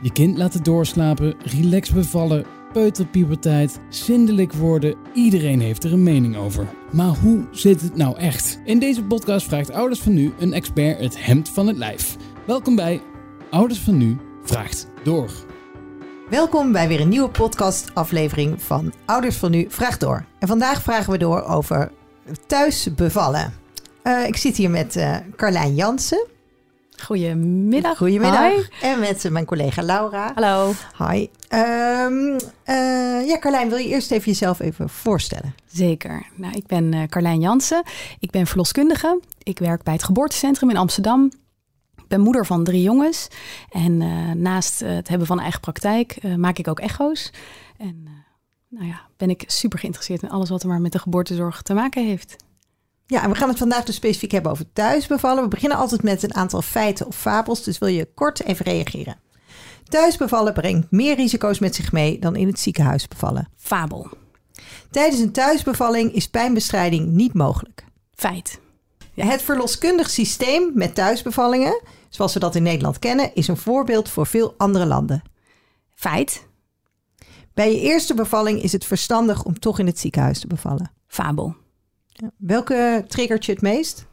Je kind laten doorslapen, relax bevallen, peuterpuberteit, zindelijk worden. Iedereen heeft er een mening over. Maar hoe zit het nou echt? In deze podcast vraagt Ouders van Nu een expert het hemd van het lijf. Welkom bij Ouders van Nu vraagt door. Welkom bij weer een nieuwe podcast aflevering van Ouders van Nu vraagt door. En vandaag vragen we door over thuis bevallen. Uh, ik zit hier met uh, Carlijn Jansen. Goedemiddag. Goedemiddag. Hi. En met mijn collega Laura. Hallo. Hi. Um, uh, ja, Carlijn, wil je eerst even jezelf even voorstellen? Zeker. Nou, ik ben uh, Carlijn Jansen. Ik ben verloskundige. Ik werk bij het geboortecentrum in Amsterdam. Ik ben moeder van drie jongens. En uh, naast het hebben van eigen praktijk maak ik ook echo's. En nou ja, ben ik super geïnteresseerd in alles wat er maar met de geboortezorg te maken heeft. Ja, en we gaan het vandaag dus specifiek hebben over thuisbevallen. We beginnen altijd met een aantal feiten of fabels, dus wil je kort even reageren. Thuisbevallen brengt meer risico's met zich mee dan in het ziekenhuis bevallen. Fabel. Tijdens een thuisbevalling is pijnbestrijding niet mogelijk. Feit. Het verloskundig systeem met thuisbevallingen, zoals we dat in Nederland kennen, is een voorbeeld voor veel andere landen. Feit. Bij je eerste bevalling is het verstandig om toch in het ziekenhuis te bevallen. Fabel. Welke triggert je het meest?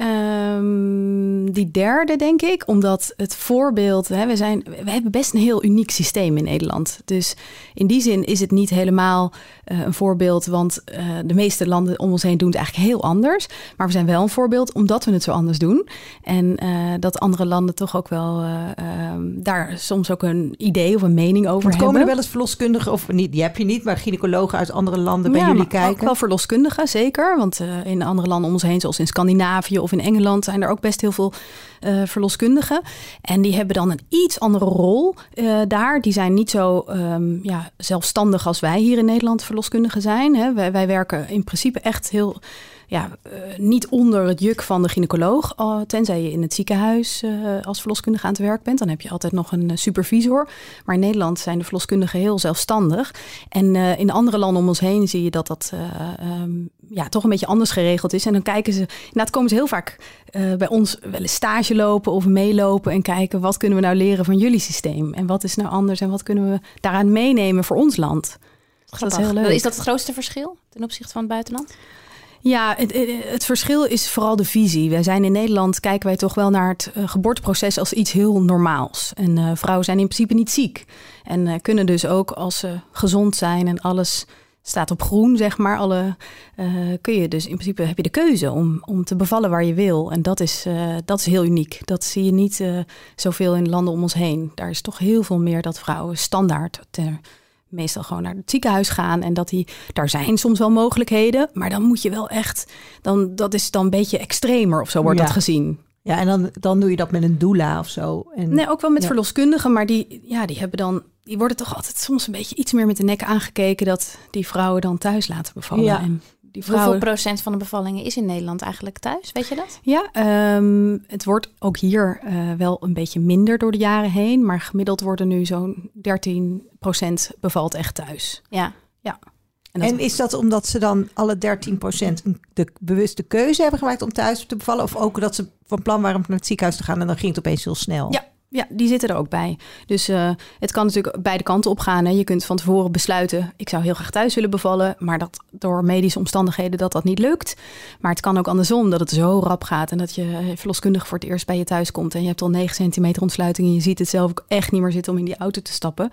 Um, die derde, denk ik, omdat het voorbeeld. Hè, we, zijn, we hebben best een heel uniek systeem in Nederland. Dus in die zin is het niet helemaal uh, een voorbeeld, want uh, de meeste landen om ons heen doen het eigenlijk heel anders. Maar we zijn wel een voorbeeld omdat we het zo anders doen. En uh, dat andere landen toch ook wel daar soms ook een idee of een mening over want hebben. Komen er wel eens verloskundigen, of niet, die heb je niet, maar gynaecologen uit andere landen bij ja, jullie kijken? Ook wel verloskundigen, zeker. Want in andere landen om ons heen, zoals in Scandinavië of in Engeland zijn er ook best heel veel uh, verloskundigen. En die hebben dan een iets andere rol uh, daar. Die zijn niet zo um, ja, zelfstandig als wij hier in Nederland verloskundigen zijn. Hè. Wij, wij werken in principe echt heel ja, uh, niet onder het juk van de gynaecoloog. Tenzij je in het ziekenhuis uh, als verloskundige aan het werk bent. Dan heb je altijd nog een supervisor. Maar in Nederland zijn de verloskundigen heel zelfstandig. En in andere landen om ons heen zie je dat dat um, ja, toch een beetje anders geregeld is. En dan kijken ze, inderdaad komen ze heel vaak bij ons wel eens stage lopen of meelopen. En kijken wat kunnen we nou leren van jullie systeem. En wat is nou anders en wat kunnen we daaraan meenemen voor ons land. Dat is heel leuk. Is dat het grootste verschil ten opzichte van het buitenland? Ja, het, het, verschil is vooral de visie. Wij zijn in Nederland, kijken wij toch wel naar het uh, geboorteproces als iets heel normaals. En uh, vrouwen zijn in principe niet ziek. En uh, kunnen dus ook als ze gezond zijn en alles staat op groen, zeg maar. Alle, kun je dus in principe heb je de keuze om, om te bevallen waar je wil. En dat is, dat is heel uniek. Dat zie je niet zoveel in landen om ons heen. Daar is toch heel veel meer dat vrouwen standaard meestal gewoon naar het ziekenhuis gaan. En dat die, daar zijn soms wel mogelijkheden. Maar dan moet je wel echt, dan, dat is dan een beetje extremer of zo wordt ja. dat gezien. Ja, en dan, dan doe je dat met een doula of zo. En, nee, ook wel met ja. verloskundigen, maar die, ja, die hebben dan, die worden toch altijd soms een beetje iets meer met de nek aangekeken dat die vrouwen dan thuis laten bevallen. Ja. En die vrouwen... Hoeveel procent van de bevallingen is in Nederland eigenlijk thuis? Weet je dat? Ja, um, het wordt ook hier uh, wel een beetje minder door de jaren heen. Maar gemiddeld worden nu zo'n 13 procent bevalt echt thuis. Ja. Ja. En, en is dat omdat ze dan alle 13 procent de bewuste keuze hebben gemaakt om thuis te bevallen? Of ook dat ze van plan waren om naar het ziekenhuis te gaan en dan ging het opeens heel snel? Ja, ja, die zitten er ook bij. Dus uh, het kan natuurlijk beide kanten op gaan. Hè. Je kunt van tevoren besluiten, ik zou heel graag thuis willen bevallen, maar dat door medische omstandigheden dat dat niet lukt. Maar het kan ook andersom, dat het zo rap gaat en dat je verloskundige voor het eerst bij je thuis komt en je hebt al 9 centimeter ontsluiting en je ziet het zelf ook echt niet meer zitten om in die auto te stappen.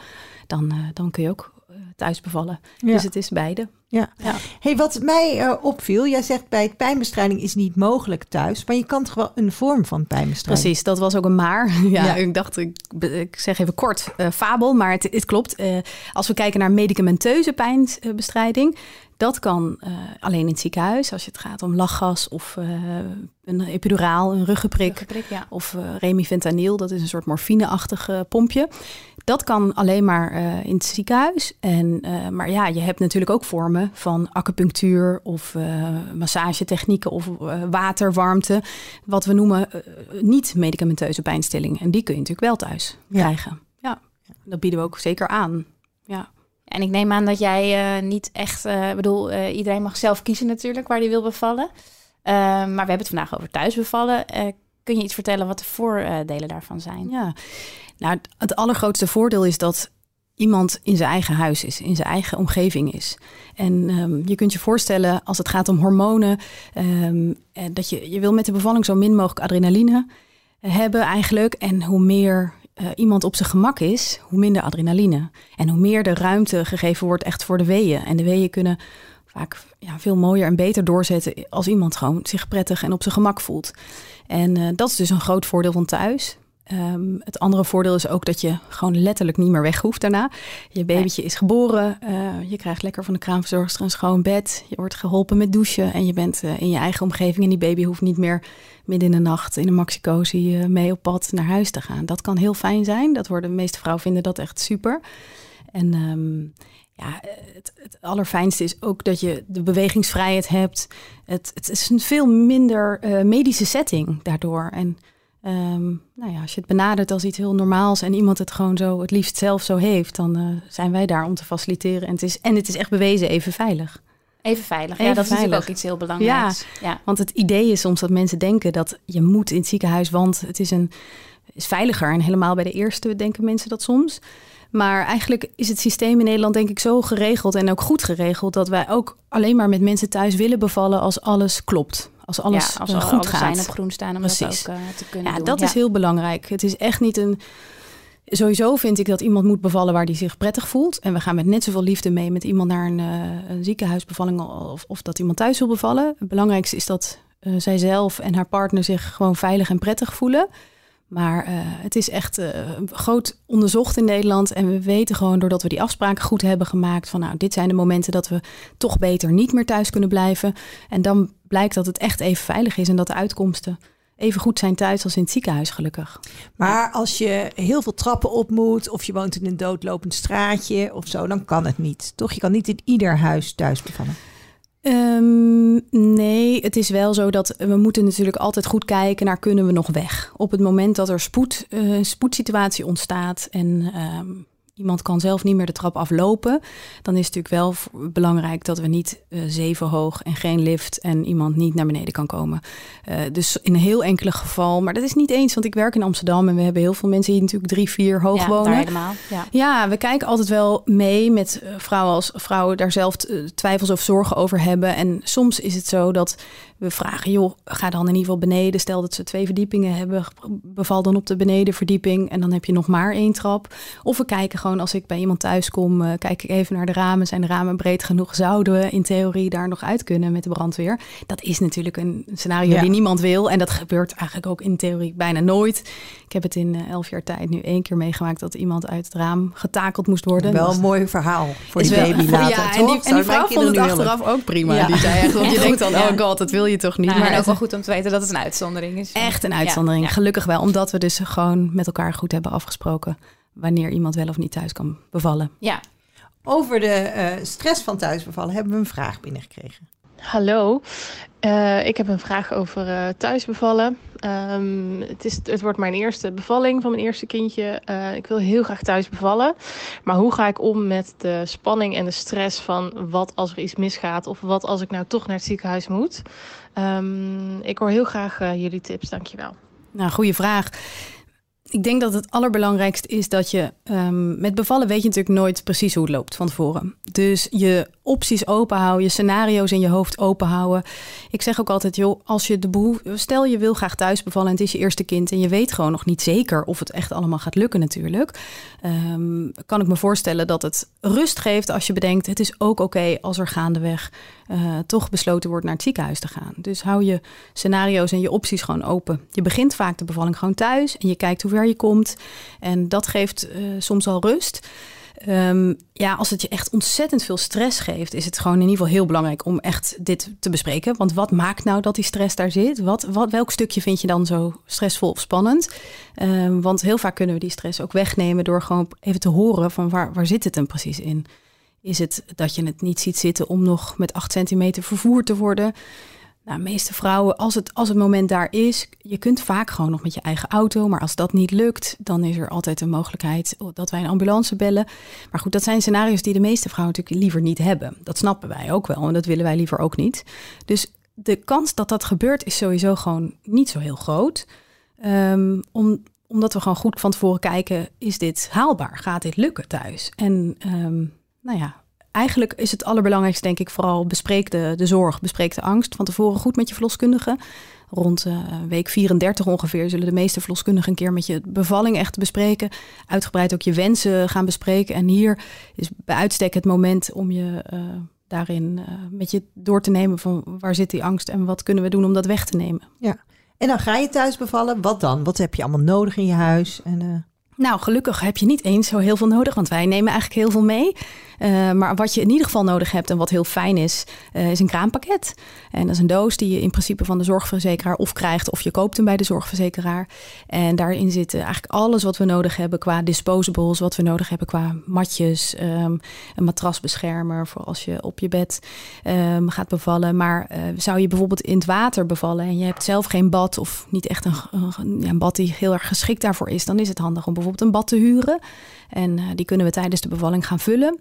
Dan, uh, dan kun je ook thuis bevallen. Ja. Dus het is beide. Ja. ja. Hey, wat mij uh, opviel, jij zegt bij pijnbestrijding is niet mogelijk thuis, maar je kan toch wel een vorm van pijnbestrijding. Precies, dat was ook een maar. Ja, ja. ik dacht, ik, ik, zeg even kort, uh, fabel, maar het, het klopt. Uh, als we kijken naar medicamenteuze pijnbestrijding, dat kan alleen in het ziekenhuis, als het gaat om lachgas of een epiduraal, een ruggenprik, ruggenprik ja. of remifentanyl, dat is een soort morfineachtig pompje. Dat kan alleen maar in het ziekenhuis. En, maar ja, je hebt natuurlijk ook vormen van acupunctuur of massagetechnieken of waterwarmte, wat we noemen niet-medicamenteuze pijnstilling. En die kun je natuurlijk wel thuis ja. krijgen. Ja, dat bieden we ook zeker aan. Ja. En ik neem aan dat jij uh, niet echt, uh, bedoel, uh, iedereen mag zelf kiezen natuurlijk waar hij wil bevallen. maar we hebben het vandaag over thuis bevallen. kun je iets vertellen wat de voordelen daarvan zijn? Ja, Nou, het allergrootste voordeel is dat iemand in zijn eigen huis is, in zijn eigen omgeving is. En ehm, je kunt je voorstellen, als het gaat om hormonen, ehm, dat je, je wil met de bevalling zo min mogelijk adrenaline hebben eigenlijk. En hoe meer uh, iemand op zijn gemak is, hoe minder adrenaline. En hoe meer de ruimte gegeven wordt echt voor de weeën. En de weeën kunnen vaak ja, veel mooier en beter doorzetten als iemand gewoon zich prettig en op zijn gemak voelt. En dat is dus een groot voordeel van thuis. Um, het andere voordeel is ook dat je gewoon letterlijk niet meer weg hoeft daarna. Je babytje is geboren, uh, je krijgt lekker van de kraamverzorgster een schoon bed. Je wordt geholpen met douchen en je bent uh, in je eigen omgeving. En die baby hoeft niet meer midden in de nacht in een maxicosi uh, mee op pad naar huis te gaan. Dat kan heel fijn zijn. Dat worden de meeste vrouwen vinden dat echt super. En um, ja, het, het, allerfijnste is ook dat je de bewegingsvrijheid hebt. Het, het is een veel minder medische setting daardoor. En Um, nou ja, als je het benadert als iets heel normaals en iemand het gewoon zo het liefst zelf zo heeft, dan uh, zijn wij daar om te faciliteren. En het is, en het is echt bewezen even veilig. Even veilig, even ja, dat veilig. is natuurlijk ook iets heel belangrijks. Ja, ja, want het idee is soms dat mensen denken dat je moet in het ziekenhuis, want het is, een, is veiliger. En helemaal bij de eerste denken mensen dat soms. Maar eigenlijk is het systeem in Nederland denk ik zo geregeld en ook goed geregeld dat wij ook alleen maar met mensen thuis willen bevallen als alles klopt. Als alles ja, als uh, goed gaat. zijn op groen staan om Precies. dat ook uh, te kunnen ja, doen. Dat is heel belangrijk. Het is echt niet een... Sowieso vind ik dat iemand moet bevallen waar die zich prettig voelt. En we gaan met net zoveel liefde mee met iemand naar een, uh, een ziekenhuisbevalling of, of dat iemand thuis wil bevallen. Het belangrijkste is dat uh, zijzelf en haar partner zich gewoon veilig en prettig voelen. Maar uh, het is echt uh, groot onderzocht in Nederland. En we weten gewoon, doordat we die afspraken goed hebben gemaakt, van nou, dit zijn de momenten dat we toch beter niet meer thuis kunnen blijven. En dan blijkt dat het echt even veilig is en dat de uitkomsten even goed zijn thuis als in het ziekenhuis, gelukkig. Maar als je heel veel trappen op moet, of je woont in een doodlopend straatje of zo, dan kan het niet. Toch? Je kan niet in ieder huis thuis bevallen. Um, nee, het is wel zo dat we moeten natuurlijk altijd goed kijken naar kunnen we nog weg. Op het moment dat er spoed, uh, spoedsituatie ontstaat en um, iemand kan zelf niet meer de trap aflopen, dan is het natuurlijk wel belangrijk dat we niet uh, zeven hoog en geen lift en iemand niet naar beneden kan komen. Uh, dus in een heel enkele geval, maar dat is niet eens, want ik werk in Amsterdam en we hebben heel veel mensen die natuurlijk drie, vier hoog ja, wonen. helemaal. Ja. ja, we kijken altijd wel mee met uh, vrouwen als vrouwen daar zelf twijfels of zorgen over hebben. En soms is het zo dat we vragen, joh, ga dan in ieder geval beneden. Stel dat ze twee verdiepingen hebben, beval dan op de benedenverdieping en dan heb je nog maar één trap. Of we kijken gewoon als ik bij iemand thuis kom, uh, kijk ik even naar de ramen. Zijn de ramen breed genoeg? Zouden we in theorie daar nog uit kunnen met de brandweer? Dat is natuurlijk een scenario ja. die niemand wil en dat gebeurt eigenlijk ook in theorie bijna nooit. Ik heb het in uh, elf jaar tijd nu één keer meegemaakt dat iemand uit het raam getakeld moest worden. Wel een mooi verhaal voor die baby later, Ja, en die, en die vrouw vond het achteraf ook prima. Ja. Die zei echt, want je denkt dan, oh god, dat wil je toch niet. Nou, maar het is ook wel goed om te weten dat het een uitzondering is. Echt een uitzondering, gelukkig wel. Omdat we dus gewoon met elkaar goed hebben afgesproken... wanneer iemand wel of niet thuis kan bevallen. Ja. Over de uh, stress van thuisbevallen hebben we een vraag binnengekregen. Hallo, uh, ik heb een vraag over uh, thuisbevallen. Um, het, is, het wordt mijn eerste bevalling van mijn eerste kindje. Uh, ik wil heel graag thuis bevallen. Maar hoe ga ik om met de spanning en de stress van wat als er iets misgaat? Of wat als ik nou toch naar het ziekenhuis moet? Um, ik hoor heel graag jullie tips, dankjewel. Nou, goede vraag ik denk dat het allerbelangrijkste is dat je um, met bevallen weet je natuurlijk nooit precies hoe het loopt van tevoren. Dus je opties open houden, je scenario's in je hoofd open houden. Ik zeg ook altijd, joh, als je de behoefte, stel je wil graag thuis bevallen en het is je eerste kind en je weet gewoon nog niet zeker of het echt allemaal gaat lukken natuurlijk. Um, kan ik me voorstellen dat het rust geeft als je bedenkt, het is ook oké als er gaandeweg uh, toch besloten wordt naar het ziekenhuis te gaan. Dus hou je scenario's en je opties gewoon open. Je begint vaak de bevalling gewoon thuis en je kijkt hoe ver je komt. En dat geeft uh, soms al rust. Um, ja, als het je echt ontzettend veel stress geeft, is het gewoon in ieder geval heel belangrijk om echt dit te bespreken. Want wat maakt nou dat die stress daar zit? Wat, wat, welk stukje vind je dan zo stressvol of spannend? Um, want heel vaak kunnen we die stress ook wegnemen door gewoon even te horen van waar, waar zit het hem precies in? Is het dat je het niet ziet zitten om nog met 8 centimeter vervoerd te worden? Nou, meeste vrouwen, als het, als het moment daar is, je kunt vaak gewoon nog met je eigen auto. Maar als dat niet lukt, dan is er altijd een mogelijkheid dat wij een ambulance bellen. Maar goed, dat zijn scenario's die de meeste vrouwen natuurlijk liever niet hebben. Dat snappen wij ook wel en dat willen wij liever ook niet. Dus de kans dat dat gebeurt is sowieso gewoon niet zo heel groot. Um, om, omdat we gewoon goed van tevoren kijken, is dit haalbaar? Gaat dit lukken thuis? En ehm, nou ja, eigenlijk is het allerbelangrijkste, denk ik, vooral bespreek de, de zorg, bespreek de angst van tevoren goed met je verloskundige. Rond uh, week 34 ongeveer zullen de meeste verloskundigen een keer met je bevalling echt bespreken. Uitgebreid ook je wensen gaan bespreken. En hier is bij uitstek het moment om je uh, daarin uh, met je door te nemen van waar zit die angst en wat kunnen we doen om dat weg te nemen. Ja, en dan ga je thuis bevallen. Wat dan? Wat heb je allemaal nodig in je huis? En, nou, gelukkig heb je niet eens zo heel veel nodig, want wij nemen eigenlijk heel veel mee. Uh, maar wat je in ieder geval nodig hebt en wat heel fijn is, uh, is een kraampakket. En dat is een doos die je in principe van de zorgverzekeraar of krijgt of je koopt hem bij de zorgverzekeraar. En daarin zit eigenlijk alles wat we nodig hebben qua disposables, wat we nodig hebben qua matjes, um, een matrasbeschermer voor als je op je bed um, gaat bevallen. Maar uh, zou je bijvoorbeeld in het water bevallen en je hebt zelf geen bad of niet echt een, een bad die heel erg geschikt daarvoor is, dan is het handig om bijvoorbeeld een bad te huren. En uh, die kunnen we tijdens de bevalling gaan vullen.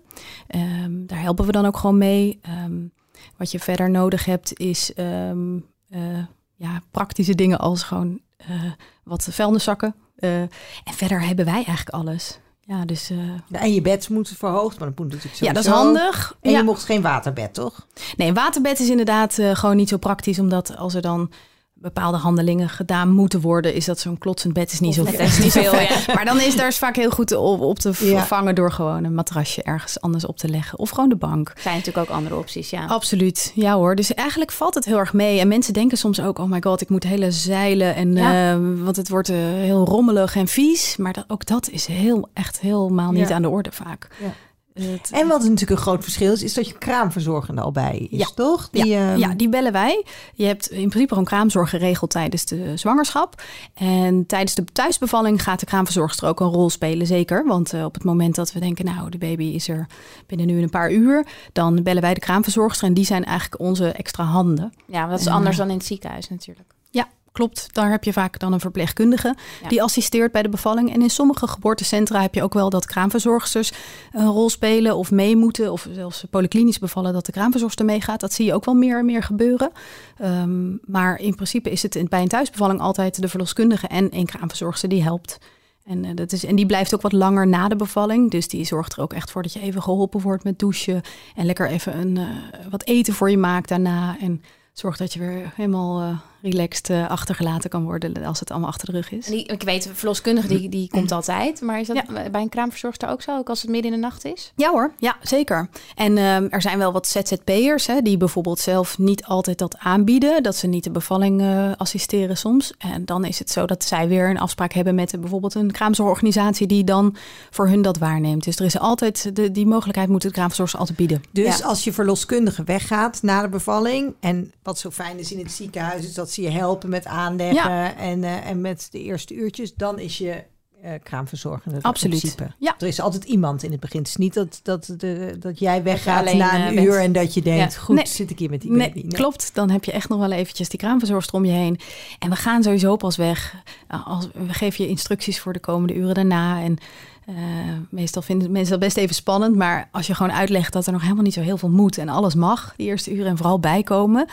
Um, daar helpen we dan ook gewoon mee. Um, wat je verder nodig hebt is um, uh, ja, praktische dingen als gewoon uh, wat vuilniszakken. En verder hebben wij eigenlijk alles. Ja, dus, en je bed moet verhoogd, maar dat moet natuurlijk sowieso. Ja, dat is handig. En ja. je mocht geen waterbed, toch? Nee, een waterbed is inderdaad gewoon niet zo praktisch, omdat als er dan bepaalde handelingen gedaan moeten worden, is dat zo'n klotsend bed is niet zo, is niet veel. Ja. Maar dan is daar vaak heel goed op, op te vervangen ja. door gewoon een matrasje ergens anders op te leggen. Of gewoon de bank. Zijn natuurlijk ook andere opties, ja. Absoluut, ja hoor. Dus eigenlijk valt het heel erg mee. En mensen denken soms ook, oh my god, ik moet hele zeilen. En, ja. uh, want het wordt uh, heel rommelig en vies. Maar dat, ook dat is heel, echt helemaal niet aan de orde vaak. Het, en wat natuurlijk een groot verschil is, is dat je kraamverzorgende al bij is, ja. toch? Die, ja, um... ja, die bellen wij. Je hebt in principe gewoon kraamzorg geregeld tijdens de zwangerschap. En tijdens de thuisbevalling gaat de kraamverzorgster ook een rol spelen, zeker. Want uh, op het moment dat we denken, nou, de baby is er binnen nu een paar uur, dan bellen wij de kraamverzorgster. En die zijn eigenlijk onze extra handen. Ja, dat is en, anders dan in het ziekenhuis natuurlijk. Ja, klopt. Daar heb je vaak dan een verpleegkundige ja. die assisteert bij de bevalling. En in sommige geboortecentra heb je ook wel dat kraamverzorgsters een rol spelen of mee moeten. Of zelfs polyklinisch bevallen dat de kraamverzorgster meegaat. Dat zie je ook wel meer en meer gebeuren. Um, maar in principe is het bij een thuisbevalling altijd de verloskundige en een kraamverzorgster die helpt. En, uh, dat is, en die blijft ook wat langer na de bevalling. Dus die zorgt er ook echt voor dat je even geholpen wordt met douchen. En lekker even een, uh, wat eten voor je maakt daarna. En zorgt dat je weer helemaal uh, relaxed uh, achtergelaten kan worden als het allemaal achter de rug is. Die, ik weet, verloskundige die, die komt altijd. Maar is dat ja. bij een kraamverzorgster ook zo, ook als het midden in de nacht is? Ja hoor, ja zeker. En um, er zijn wel wat ZZP'ers hè, die bijvoorbeeld zelf niet altijd dat aanbieden. Dat ze niet de bevalling uh, assisteren soms. En dan is het zo dat zij weer een afspraak hebben met bijvoorbeeld een kraamzorgorganisatie die dan voor hun dat waarneemt. Dus er is altijd, de, die mogelijkheid moet de kraamverzorgster altijd bieden. Dus ja. als je verloskundige weggaat na de bevalling en wat zo fijn is in het ziekenhuis is dat ze je helpen met aanleggen ja. en, uh, en met de eerste uurtjes, dan is je uh, kraamverzorgende. Absoluut. Principe. Ja. Er is altijd iemand in het begin. Het is niet dat, dat, de, dat jij weggaat dat na een uh, uur en dat je denkt, ja. goed, nee. zit ik hier met die nee, baby. Nee. Klopt, dan heb je echt nog wel eventjes die kraamverzorgster om je heen. En we gaan sowieso pas weg. Als, we geven je instructies voor de komende uren daarna en uh, meestal vinden mensen dat best even spannend. Maar als je gewoon uitlegt dat er nog helemaal niet zo heel veel moet en alles mag, die eerste uren en vooral bijkomen,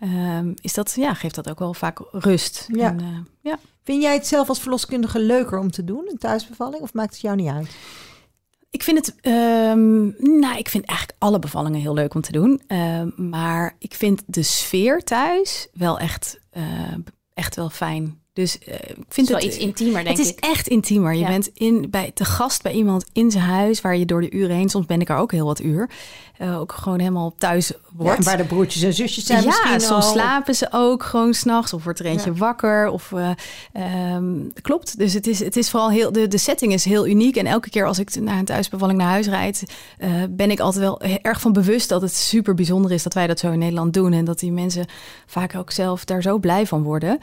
uh, is dat, ja, geeft dat ook wel vaak rust. Ja. En, uh, ja. Vind jij het zelf als verloskundige leuker om te doen, een thuisbevalling, of maakt het jou niet uit? Ik vind het, um, nou, ik vind eigenlijk alle bevallingen heel leuk om te doen. Uh, maar ik vind de sfeer thuis wel echt, uh, echt wel fijn. Dus uh, ik vind het het iets intiemer, denk het is ik. echt intiemer. Je ja. bent in, bij, te gast bij iemand in zijn huis, waar je door de uren heen, soms ben ik er ook heel wat uur, uh, ook gewoon helemaal thuis wordt. Ja, waar de broertjes en zusjes zijn ja, misschien soms al. slapen ze ook gewoon s'nachts of wordt er eentje ja. wakker. Of, uh, um, klopt, dus het is, het is vooral heel, de, de setting is heel uniek. En elke keer als ik na een thuisbevalling naar huis rijd, uh, ben ik altijd wel erg van bewust dat het super bijzonder is dat wij dat zo in Nederland doen. En dat die mensen vaak ook zelf daar zo blij van worden,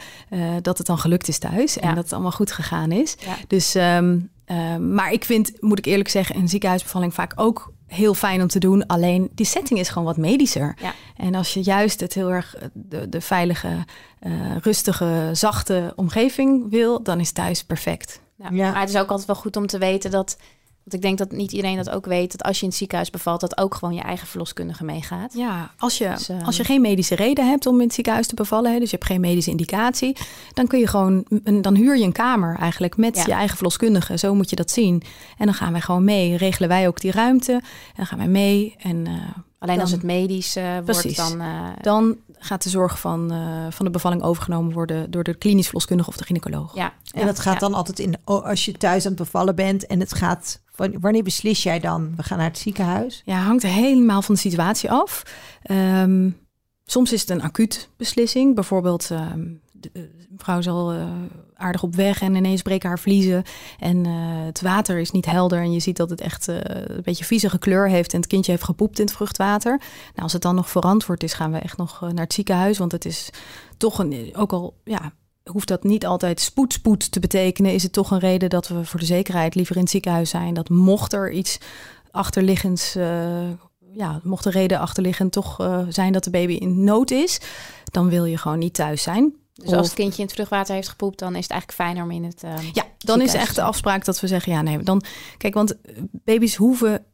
dat het dan gelukt is thuis. En dat het allemaal goed gegaan is. Ja. Dus, um, uh, maar ik vind, moet ik eerlijk zeggen, een ziekenhuisbevalling vaak ook heel fijn om te doen. Alleen die setting is gewoon wat medischer. Ja. En als je juist het heel erg de, de veilige, uh, rustige, zachte omgeving wil, dan is thuis perfect. Ja. Ja. Maar het is ook altijd wel goed om te weten dat Want ik denk dat niet iedereen dat ook weet, dat als je in het ziekenhuis bevalt, dat ook gewoon je eigen verloskundige meegaat. Ja, als je, Dus, ehm, als je geen medische reden hebt om in het ziekenhuis te bevallen, hè, dus je hebt geen medische indicatie, dan kun je gewoon, een- dan huur je een kamer eigenlijk met Ja. je eigen verloskundige. Zo moet je dat zien. En dan gaan wij gewoon mee. Regelen wij ook die ruimte. En dan gaan wij mee. En eh, Alleen als het medisch eh, wordt, Precies. dan... eh, dan gaat de zorg van, eh, van de bevalling overgenomen worden door de klinisch verloskundige of de gynaecoloog. ja. En dat gaat Ja. dan altijd in, als je thuis aan het bevallen bent en het gaat, wanneer beslis jij dan? We gaan naar het ziekenhuis. Ja, hangt helemaal van de situatie af. Ehm, soms is het een acuut beslissing. Bijvoorbeeld, de vrouw is al eh, aardig op weg en ineens breken haar vliezen. En eh, het water is niet helder en je ziet dat het echt een beetje viezige kleur heeft. En het kindje heeft gepoept in het vruchtwater. Nou, als het dan nog verantwoord is, gaan we echt nog naar het ziekenhuis. Want het is toch een, ook al, ja, hoeft dat niet altijd spoed, spoed te betekenen. Is het toch een reden dat we voor de zekerheid liever in het ziekenhuis zijn. Dat mocht er iets achterliggends, eh, ja, mocht de reden achterliggend toch eh, zijn dat de baby in nood is, dan wil je gewoon niet thuis zijn. Dus als het kindje in het vruchtwater heeft gepoept, dan is het eigenlijk fijner om in het... ehm, ja, dan is echt de afspraak dat we zeggen, ja, nee, dan kijk, want baby's hoeven.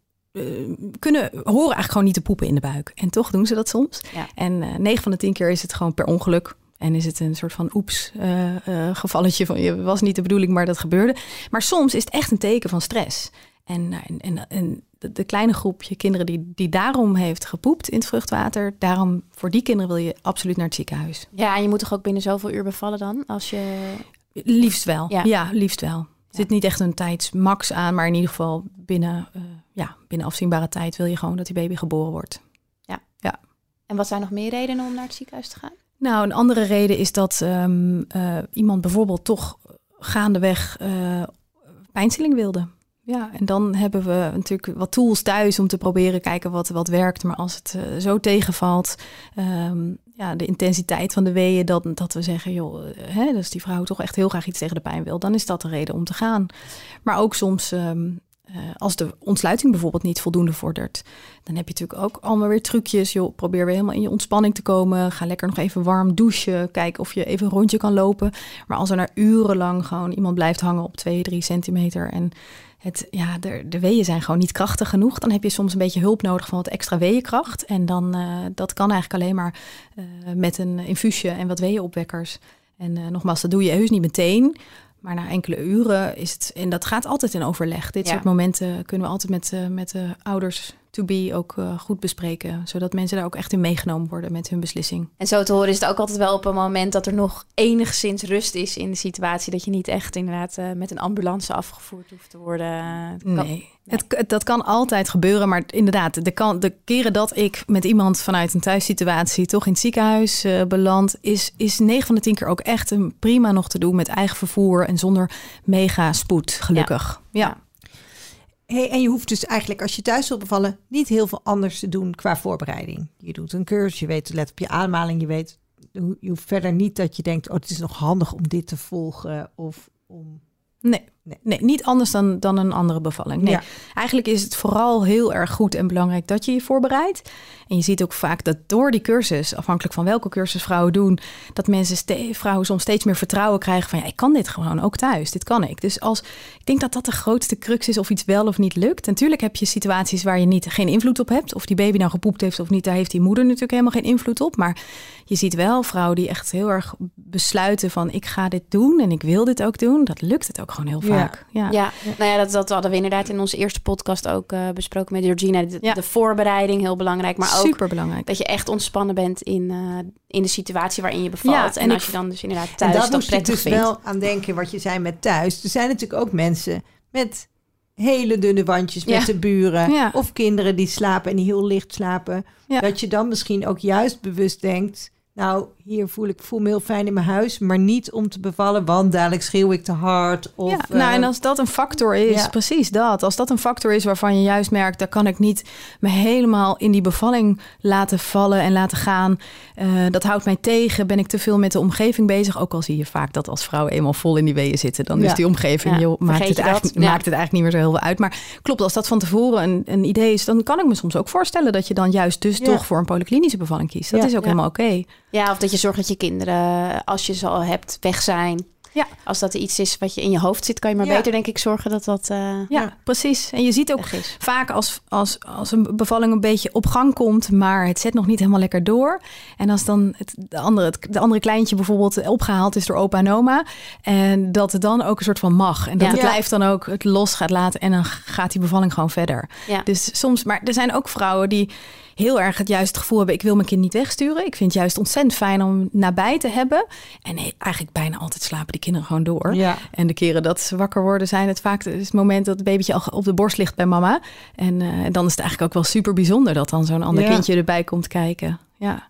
kunnen horen eigenlijk gewoon niet te poepen in de buik. En toch doen ze dat soms. Ja. En eh 9 van de 10 keer is het gewoon per ongeluk. En is het een soort van oeps eh, gevalletje van je was niet de bedoeling, maar dat gebeurde. Maar soms is het echt een teken van stress. En, nou, en, en, en de, de kleine groepje kinderen die, die daarom heeft gepoept in het vruchtwater, daarom voor die kinderen wil je absoluut naar het ziekenhuis. Ja, en je moet toch ook binnen zoveel uur bevallen dan? Als je... Liefst wel. Ja. Ja, liefst wel. Er zit niet echt een tijdsmax aan, maar in ieder geval binnen, eh, ja, binnen afzienbare tijd wil je gewoon dat die baby geboren wordt. En wat zijn nog meer redenen om naar het ziekenhuis te gaan? Nou, een andere reden is dat ehm, eh, iemand bijvoorbeeld toch gaandeweg eh pijnstilling wilde. Ja, en dan hebben we natuurlijk wat tools thuis om te proberen kijken wat, wat werkt. Maar als het eh, zo tegenvalt, ehm, ja, de intensiteit van de weeën, dat, dat we zeggen, joh, hè, dus die vrouw toch echt heel graag iets tegen de pijn wil, dan is dat de reden om te gaan. Maar ook soms, ehm, eh, als de ontsluiting bijvoorbeeld niet voldoende vordert, dan heb je natuurlijk ook allemaal weer trucjes. Joh, probeer weer helemaal in je ontspanning te komen. Ga lekker nog even warm douchen. Kijk of je even een rondje kan lopen. Maar als er na urenlang gewoon iemand blijft hangen op 2, 3 centimeter en het, ja, de, de weeën zijn gewoon niet krachtig genoeg. Dan heb je soms een beetje hulp nodig van wat extra weeënkracht. En dan, eh, dat kan eigenlijk alleen maar eh, met een infuusje en wat weeënopwekkers. En nogmaals, dat doe je heus niet meteen. Maar na enkele uren is het, en dat gaat altijd in overleg. Dit Ja. soort momenten kunnen we altijd met, eh, met de ouders to be ook eh, goed bespreken. Zodat mensen daar ook echt in meegenomen worden met hun beslissing. En zo te horen is het ook altijd wel op een moment dat er nog enigszins rust is in de situatie. Dat je niet echt inderdaad eh, met een ambulance afgevoerd hoeft te worden. Het kan- Nee, Het, het- dat kan altijd gebeuren. Maar inderdaad, de, kan, de keren dat ik met iemand vanuit een thuissituatie toch in het ziekenhuis eh, beland, is, is 9 van de 10 keer ook echt een prima nog te doen met eigen vervoer en zonder mega spoed, gelukkig. Ja. Ja. Hey, en je hoeft dus eigenlijk als je thuis wil bevallen niet heel veel anders te doen qua voorbereiding. Je doet een cursus, je weet, let op je ademhaling, je weet, je hoeft verder niet dat je denkt, oh het is nog handig om dit te volgen of om... Nee. Nee. Nee. niet anders dan, dan een andere bevalling. Nee. Ja. Eigenlijk is het vooral heel erg goed en belangrijk dat je je voorbereidt. En je ziet ook vaak dat door die cursus, afhankelijk van welke cursus vrouwen doen, dat mensen, vrouwen soms steeds meer vertrouwen krijgen van ja, ik kan dit gewoon ook thuis. Dit kan ik. Dus als ik denk dat dat de grootste crux is of iets wel of niet lukt. Natuurlijk heb je situaties waar je niet, geen invloed op hebt. Of die baby nou gepoept heeft of niet, daar heeft die moeder natuurlijk helemaal geen invloed op. Maar je ziet wel vrouwen die echt heel erg besluiten van ik ga dit doen en ik wil dit ook doen. Dat lukt het ook gewoon heel vaak. Ja. Ja, nou ja, dat, dat hadden we inderdaad in onze eerste podcast ook eh, besproken met Georgina. De, Ja. de voorbereiding, heel belangrijk. Maar ook Super belangrijk. dat je echt ontspannen bent in, eh, in de situatie waarin je bevalt. Ja, en, en als je dan dus inderdaad En thuis daar dat moest ik prettig dus vindt. wel aan denken wat je zei met thuis. Er zijn natuurlijk ook mensen met hele dunne wandjes met Ja. de buren. Ja. Of kinderen die slapen en die heel licht slapen. Ja. Dat je dan misschien ook juist bewust denkt... Nou, hier voel ik voel me heel fijn in mijn huis, maar niet om te bevallen, want dadelijk schreeuw ik te hard. Of, ja, nou, en eh, als dat een factor is, ja. precies dat. Als dat een factor is waarvan je juist merkt, daar kan ik niet me helemaal in die bevalling laten vallen en laten gaan. Eh, dat houdt mij tegen. Ben ik te veel met de omgeving bezig? Ook al zie je vaak dat als vrouwen eenmaal vol in die weeën zitten, dan Ja. is die omgeving, Ja, joh, maakt, het eigenlijk, Ja. maakt het eigenlijk niet meer zo heel veel uit. Maar klopt, als dat van tevoren een, een idee is, dan kan ik me soms ook voorstellen dat je dan juist dus Ja. toch voor een polyklinische bevalling kiest. Dat Ja. is ook Ja. helemaal oké. Ja, of dat je zorgt dat je kinderen, als je ze al hebt, weg zijn. Ja. Als dat iets is wat je in je hoofd zit, kan je maar Ja. beter denk ik zorgen dat dat eh Ja, Ja. precies. En je ziet ook vaak als, als, als een bevalling een beetje op gang komt, maar het zet nog niet helemaal lekker door. En als dan het, de, andere, het de andere kleintje bijvoorbeeld opgehaald is door opa en oma. En dat het dan ook een soort van mag. En dat het lijf dan ook het los gaat laten. En dan gaat die bevalling gewoon verder. Ja. Dus soms, maar er zijn ook vrouwen die heel erg het juiste gevoel hebben. Ik wil mijn kind niet wegsturen. Ik vind het juist ontzettend fijn om nabij te hebben. En nee, eigenlijk bijna altijd slapen die kinderen gewoon door. Ja. En de keren dat ze wakker worden, zijn het vaak het moment dat het babytje al op de borst ligt bij mama. En eh, dan is het eigenlijk ook wel super bijzonder dat dan zo'n ander Ja. kindje erbij komt kijken. Ja.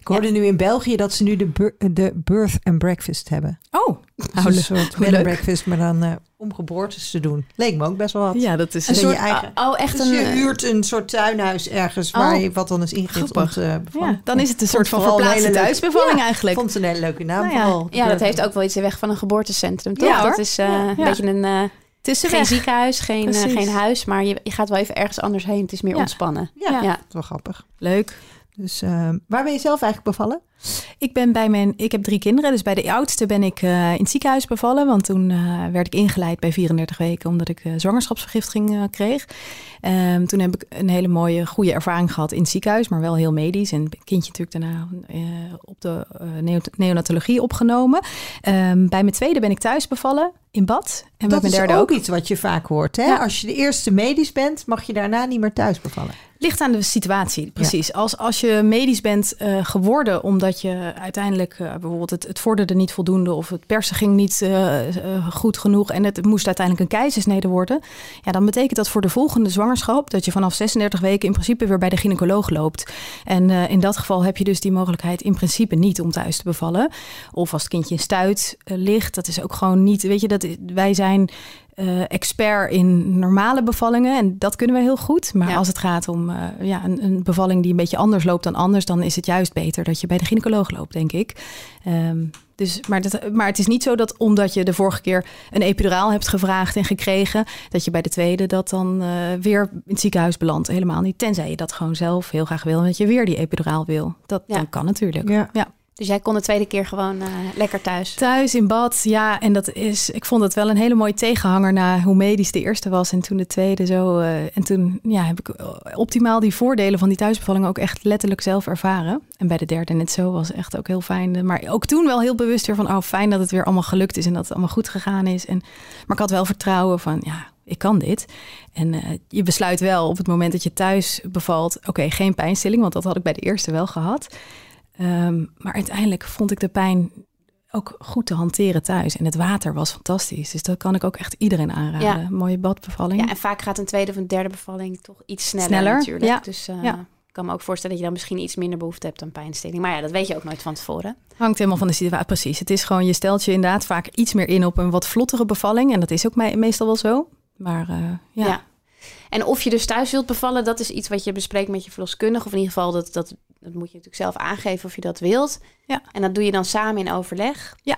Ik hoorde nu in België dat ze nu de, bur- de birth and breakfast hebben. Oh, Dus nou, een soort bed and breakfast, maar dan eh, om geboortes te doen. Leek me ook best wel wat. Ja, dat is Een soort- je eigen- Oh, echt Dus een... je eh, huurt een soort tuinhuis ergens waar Oh, je wat dan is ingericht grappig. te bevallen. Ja, dan is het een soort van verplaatste thuisbevalling Ja, eigenlijk. vond ze een hele leuke naam Nou ja. vooral. Ja, dat heeft ook wel iets weg van een geboortecentrum, toch? Ja, hoor. dat is eh, Ja. een beetje een... eh, geen ziekenhuis, geen, eh, geen huis, maar je, je gaat wel even ergens anders heen. Het is meer Ja. ontspannen. Ja, Ja. Ja. dat is wel grappig. Leuk. Dus eh, waar ben je zelf eigenlijk bevallen? Ik ben bij mijn, ik heb drie kinderen, dus bij de oudste ben ik eh, in het ziekenhuis bevallen, want toen eh, werd ik ingeleid bij 34 weken omdat ik eh, zwangerschapsvergiftiging kreeg. Ehm, toen heb ik een hele mooie, goede ervaring gehad in het ziekenhuis, maar wel heel medisch. En kindje natuurlijk daarna op de neo- neonatologie opgenomen. Ehm, bij mijn tweede ben ik thuis bevallen in bad en bij dat mijn is derde ook ook. iets wat je vaak hoort. Hè? Ja. Als je de eerste medisch bent, mag je daarna niet meer thuis bevallen. Ligt aan de situatie, precies. Als, als je medisch bent eh, geworden omdat je uiteindelijk eh, bijvoorbeeld het, het vorderde niet voldoende of het persen ging niet eh, goed genoeg en het moest uiteindelijk een keizersnede worden, ja, dan betekent dat voor de volgende zwangerschap dat je vanaf 36 weken in principe weer bij de gynaecoloog loopt. En in dat geval heb je dus die mogelijkheid in principe niet om thuis te bevallen. Of als het kindje in stuit ligt, dat is ook gewoon niet, weet je, dat, wij zijn eh, expert in normale bevallingen. En dat kunnen we heel goed. Maar Ja. als het gaat om eh, ja, een, een bevalling die een beetje anders loopt dan anders, dan is het juist beter dat je bij de gynaecoloog loopt, denk ik. Ehm, dus, maar, dat, maar het is niet zo dat omdat je de vorige keer een epiduraal hebt gevraagd en gekregen, dat je bij de tweede dat dan eh, weer in het ziekenhuis belandt. Helemaal niet. Tenzij je dat gewoon zelf heel graag wil en dat je weer die epiduraal wil. Dat, Ja. dan kan natuurlijk. Ja. ja. Dus jij kon de tweede keer gewoon eh, lekker thuis. Thuis in bad, ja. En dat is, ik vond het wel een hele mooie tegenhanger na hoe medisch de eerste was en toen de tweede zo. eh, en toen ja, heb ik optimaal die voordelen van die thuisbevalling ook echt letterlijk zelf ervaren. En bij de derde net zo was echt ook heel fijn. Maar ook toen wel heel bewust weer van, oh fijn dat het weer allemaal gelukt is en dat het allemaal goed gegaan is. En, maar ik had wel vertrouwen van, ja, ik kan dit. En eh, je besluit wel op het moment dat je thuis bevalt, oké, geen pijnstilling, want dat had ik bij de eerste wel gehad. Ehm, maar uiteindelijk vond ik de pijn ook goed te hanteren thuis. En het water was fantastisch. Dus dat kan ik ook echt iedereen aanraden. Ja. Mooie badbevalling. Ja, en vaak gaat een tweede of een derde bevalling toch iets sneller, Sneller, natuurlijk. ja. Dus eh, Ja. ik kan me ook voorstellen dat je dan misschien iets minder behoefte hebt aan pijnstilling. Maar ja, dat weet je ook nooit van tevoren. Hangt helemaal van de situatie. Precies. Het is gewoon, je stelt je inderdaad vaak iets meer in op een wat vlottere bevalling. En dat is ook me- meestal wel zo. Maar eh, ja. Ja. En of je dus thuis wilt bevallen, dat is iets wat je bespreekt met je verloskundige. Of in ieder geval, dat, dat, dat moet je natuurlijk zelf aangeven of je dat wilt. Ja. En dat doe je dan samen in overleg. Ja.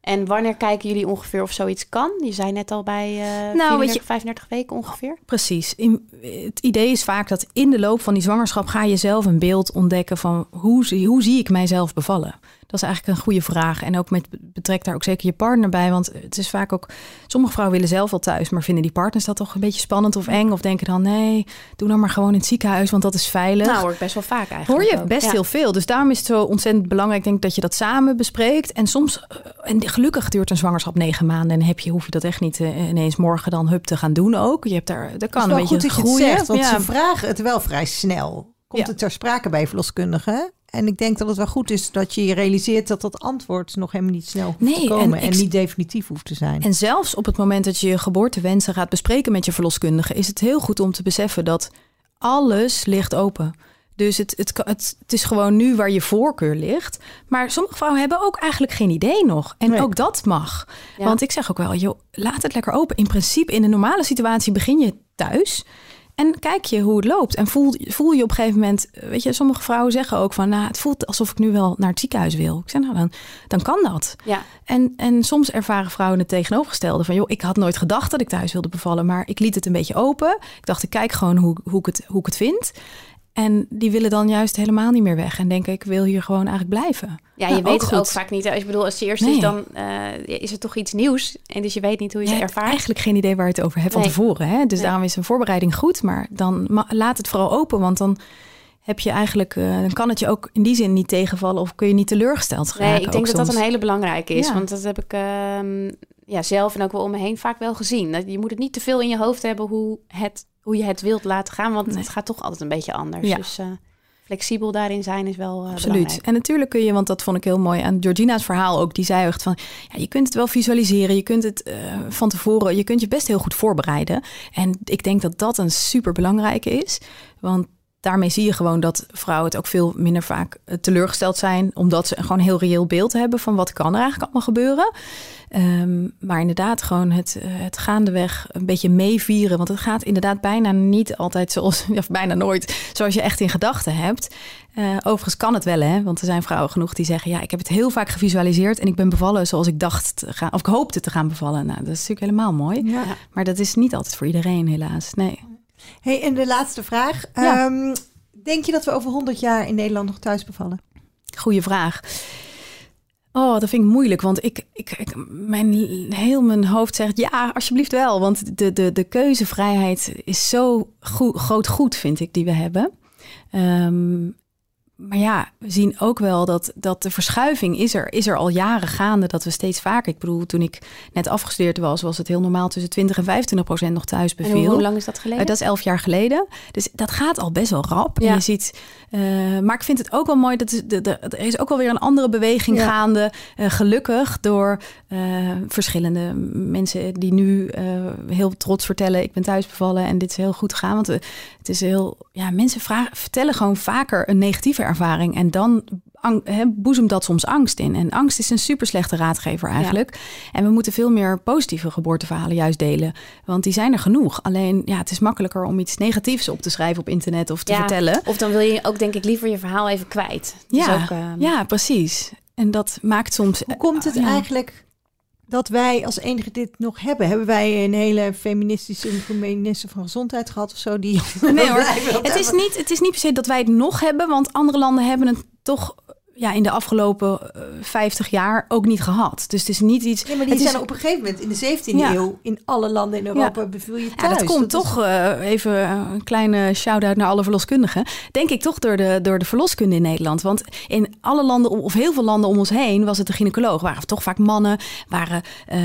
En wanneer kijken jullie ongeveer of zoiets kan? Je zei net al bij 34, weet je- 35 weken ongeveer. Precies. In, het idee is vaak dat in de loop van die zwangerschap ga je zelf een beeld ontdekken van hoe, hoe zie ik mijzelf bevallen. Dat is eigenlijk een goede vraag. En ook met betrek daar ook zeker je partner bij. Want het is vaak ook. Sommige vrouwen willen zelf wel thuis, maar vinden die partners dat toch een beetje spannend of eng? Of denken dan nee, doe dan maar gewoon in het ziekenhuis, want dat is veilig. Nou, hoor ik best wel vaak eigenlijk. Hoor je ook. best Ja. heel veel. Dus daarom is het zo ontzettend belangrijk, denk ik, dat je dat samen bespreekt. En soms, eh, en gelukkig duurt een zwangerschap negen maanden. En heb je, hoef je dat echt niet eh, ineens morgen dan hup te gaan doen ook. Je hebt daar, dat kan Het is een wel beetje goed dat je het groeien. zegt, want ja. ze vragen het wel vrij snel. Komt Ja. het ter sprake bij verloskundigen? En ik denk dat het wel goed is dat je je realiseert dat dat antwoord nog helemaal niet snel hoeft Nee, te en komen. En, niet definitief hoeft te zijn. En zelfs op het moment dat je je geboortewensen gaat bespreken met je verloskundige, is het heel goed om te beseffen dat alles ligt open. Dus het, het, het, het is gewoon nu waar je voorkeur ligt. Maar sommige vrouwen hebben ook eigenlijk geen idee nog. En Nee. ook dat mag. Ja. Want ik zeg ook wel, joh, laat het lekker open. In principe, in een normale situatie begin je thuis. En kijk je hoe het loopt. En voel, voel je op een gegeven moment... Weet je, sommige vrouwen zeggen ook van... Nou, het voelt alsof ik nu wel naar het ziekenhuis wil. Ik zeg, nou, dan, dan kan dat. Ja. En, en soms ervaren vrouwen het tegenovergestelde. Van joh, ik had nooit gedacht dat ik thuis wilde bevallen, maar ik liet het een beetje open. Ik dacht, ik kijk gewoon hoe, hoe, ik, het, hoe ik het vind. En die willen dan juist helemaal niet meer weg. En denken, ik wil hier gewoon eigenlijk blijven. Ja, je Ja, weet ook het ook vaak niet. Als je bedoel, als het eerst Nee. is, dan eh, is het toch iets nieuws. En dus je weet niet hoe je Je het ervaart. eigenlijk geen idee waar je het over hebt van tevoren. Hè? Dus Nee. daarom is een voorbereiding goed. Maar dan ma- laat het vooral open. Want dan heb je eigenlijk, eh, dan kan het je ook in die zin niet tegenvallen. Of kun je niet teleurgesteld raken. Nee, ik denk dat dat een hele belangrijke is. Ja. Want dat heb ik ehm, ja, zelf en ook wel om me heen vaak wel gezien. Dat, je moet het niet te veel in je hoofd hebben hoe, het, hoe je het wilt laten gaan. Want Nee. het gaat toch altijd een beetje anders. Ja. Dus eh, flexibel daarin zijn is wel eh, Absoluut. belangrijk. En natuurlijk kun je, want dat vond ik heel mooi aan Georgina's verhaal ook. Die zei echt van, ja, je kunt het wel visualiseren. Je kunt het eh, van tevoren, je kunt je best heel goed voorbereiden. En ik denk dat dat een super belangrijke is. Want daarmee zie je gewoon dat vrouwen het ook veel minder vaak eh, teleurgesteld zijn. Omdat ze gewoon een heel reëel beeld hebben van wat kan er eigenlijk allemaal gebeuren. Ehm, maar inderdaad, gewoon het, eh, het gaandeweg een beetje meevieren. Want het gaat inderdaad bijna niet altijd zoals, of bijna nooit, zoals je echt in gedachten hebt. Eh, overigens kan het wel, hè? Want er zijn vrouwen genoeg die zeggen: Ja, ik heb het heel vaak gevisualiseerd en ik ben bevallen zoals ik dacht te gaan, of ik hoopte te gaan bevallen. Nou, dat is natuurlijk helemaal mooi. Ja. Maar dat is niet altijd voor iedereen, helaas. Nee. Hey, en de laatste vraag. Ja. Ehm, denk je dat we over 100 jaar in Nederland nog thuis bevallen? Goeie vraag. Oh, dat vind ik moeilijk, want ik, ik, ik mijn, heel mijn hoofd zegt ja, alsjeblieft wel. Want de, de, de keuzevrijheid is zo goed, groot goed, vind ik, die we hebben. Ehm, maar ja, we zien ook wel dat, dat de verschuiving is er, is er al jaren gaande. Dat we steeds vaker, ik bedoel, toen ik net afgestudeerd was, was het heel normaal tussen 20 en 25 procent nog thuis En beviel. hoe, hoe lang is dat geleden? Eh, dat is elf jaar geleden. Dus dat gaat al best wel rap. En Ja. je ziet, eh, maar ik vind het ook wel mooi dat de, de, de- er is ook wel weer een andere beweging Ja. gaande. eh, gelukkig door verschillende mensen die nu heel trots vertellen: ik ben thuis bevallen en dit is heel goed gegaan. Want het is heel, ja, mensen vragen, vertellen gewoon vaker een negatieve ervaring en dan ang, hè, boezemt dat soms angst in. En angst is een super slechte raadgever eigenlijk. En we moeten veel meer positieve geboorteverhalen juist delen. Want die zijn er genoeg. Alleen ja, het is makkelijker om iets negatiefs op te schrijven op internet of te Ja, vertellen. Of dan wil je ook denk ik liever je verhaal even kwijt. Dus Ja, ook, ehm, ja, precies. En dat maakt soms. Hoe komt het Ja. eigenlijk dat wij als enige dit nog hebben? Hebben wij een hele feministische minister van Gezondheid gehad of zo? Die Nee hoor. Het is, niet, het is niet per se dat wij het nog hebben, want andere landen hebben het toch ja, in de afgelopen eh, 50 jaar ook niet gehad. Dus het is niet iets. Nee, maar die het is- zijn op een gegeven moment in de 17e Ja. eeuw in alle landen in Europa beviel je Ja, thuis. dat komt is- toch, eh, even een kleine shout-out naar alle verloskundigen. Denk ik toch door de, door de verloskunde in Nederland. Want in alle landen, of heel veel landen om ons heen, was het de gynaecoloog. Waren toch vaak mannen. Waren, eh,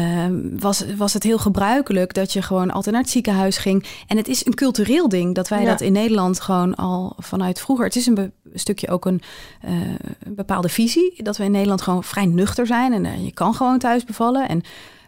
was, was het heel gebruikelijk dat je gewoon altijd naar het ziekenhuis ging. En het is een cultureel ding dat wij Ja. dat in Nederland gewoon al vanuit vroeger. Het is een stukje ook een, eh, een bepaalde visie. Dat we in Nederland gewoon vrij nuchter zijn. En eh, je kan gewoon thuis bevallen. En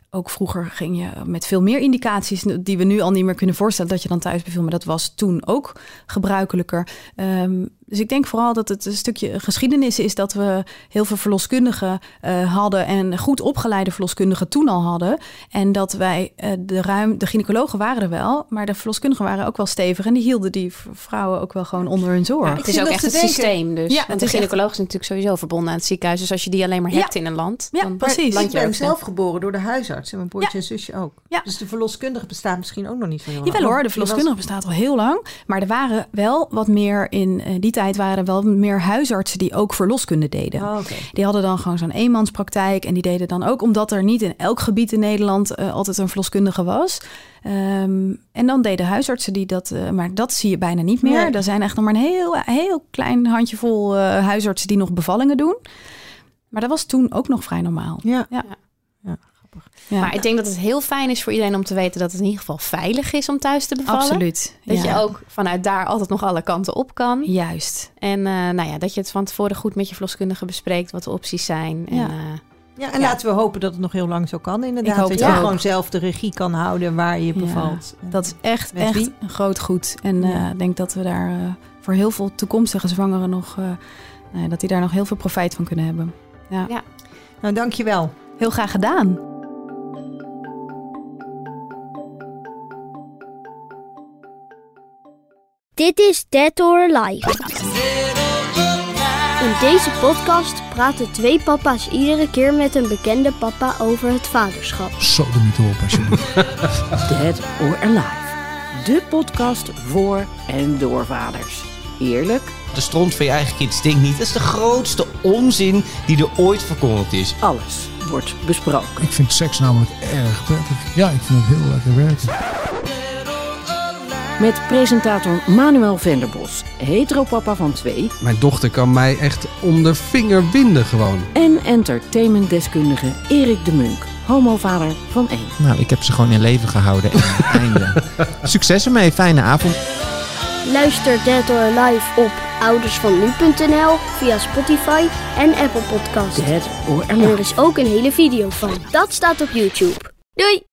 ook vroeger ging je met veel meer indicaties die we nu al niet meer kunnen voorstellen dat je dan thuis beviel. Maar dat was toen ook gebruikelijker. Ehm, dus ik denk vooral dat het een stukje geschiedenis is dat we heel veel verloskundigen eh, hadden en goed opgeleide verloskundigen toen al hadden. En dat wij eh, de ruim, de gynaecologen waren er wel, maar de verloskundigen waren ook wel stevig en die hielden die vrouwen ook wel gewoon onder hun zorg. Ja, het is ook echt het denken. systeem dus. Ja, Want het de echt- gynaecoloog is natuurlijk sowieso verbonden aan het ziekenhuis. Dus als je die alleen maar Ja. hebt in een land, Ja, dan precies. land Ik je er ben zelf geboren door de huisarts en mijn broertje Ja. en zusje ook. Ja. Dus de verloskundige bestaat misschien ook nog niet zo heel lang. Jawel hoor, de was- verloskundige bestaat al heel lang. Maar er waren wel wat meer, in eh, die tijd waren er wel meer huisartsen die ook verloskunde deden. Oh. Die hadden dan gewoon zo'n eenmanspraktijk. En die deden dan ook, omdat er niet in elk gebied in Nederland eh, altijd een verloskundige was. Ehm, en dan deden huisartsen die dat, eh, maar dat zie je bijna niet meer. Nee. Er zijn echt nog maar een heel, heel klein handjevol eh huisartsen die nog bevallingen doen. Maar dat was toen ook nog vrij normaal. Ja. Ja. Ja, grappig. Ja, Maar ik denk dat het heel fijn is voor iedereen om te weten dat het in ieder geval veilig is om thuis te bevallen. absoluut. Dat Ja. je ook vanuit daar altijd nog alle kanten op kan. Juist. En eh, nou ja, dat je het van tevoren goed met je verloskundige bespreekt wat de opties zijn. En, Ja. eh, Ja, en Ja. laten we hopen dat het nog heel lang zo kan inderdaad. Ik hoop dat je gewoon zelf de regie kan houden waar je Ja, bevalt. Dat is echt, Met echt wie? een groot goed. En Ja. eh, ik denk dat we daar voor heel veel toekomstige zwangeren nog, eh, nou ja, dat die daar nog heel veel profijt van kunnen hebben. Nou, dankjewel. Heel graag gedaan. Dit is Dead or Alive. In deze podcast praten twee papa's iedere keer met een bekende papa over het vaderschap. Zo de niet op alsjeblieft. Dead or Alive. De podcast voor en door vaders. eerlijk? De stront van je eigen kind stinkt niet. Dat is de grootste onzin die er ooit verkondigd is. Alles wordt besproken. Ik vind seks namelijk erg prettig. Ja, ik vind het heel lekker werken. Met presentator Manuel Venderbos, heteropapa van twee. Mijn dochter kan mij echt om de vinger winden gewoon. En entertainmentdeskundige Erik de Munk, homovader van één. Nou, ik heb ze gewoon in leven gehouden. En einde. Succes ermee, fijne avond. Luister Dead or Alive op oudersvannu.nl via Spotify en Apple Podcasts. Dead or En er is ook een hele video van. Dat staat op YouTube. Doei!